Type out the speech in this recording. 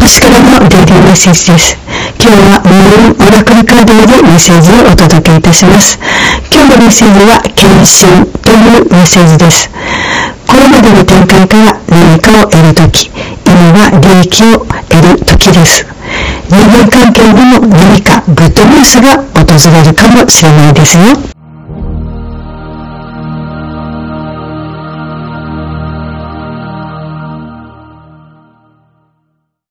私からのデイリーメッセージです。今日はムーンオラクルカードでメッセージをお届けいたします。今日のメッセージは、献身というメッセージです。これまでの展開から何かを得るとき、今は利益を得るときです。人間関係でも何かグッドニュースが訪れるかもしれないですよ。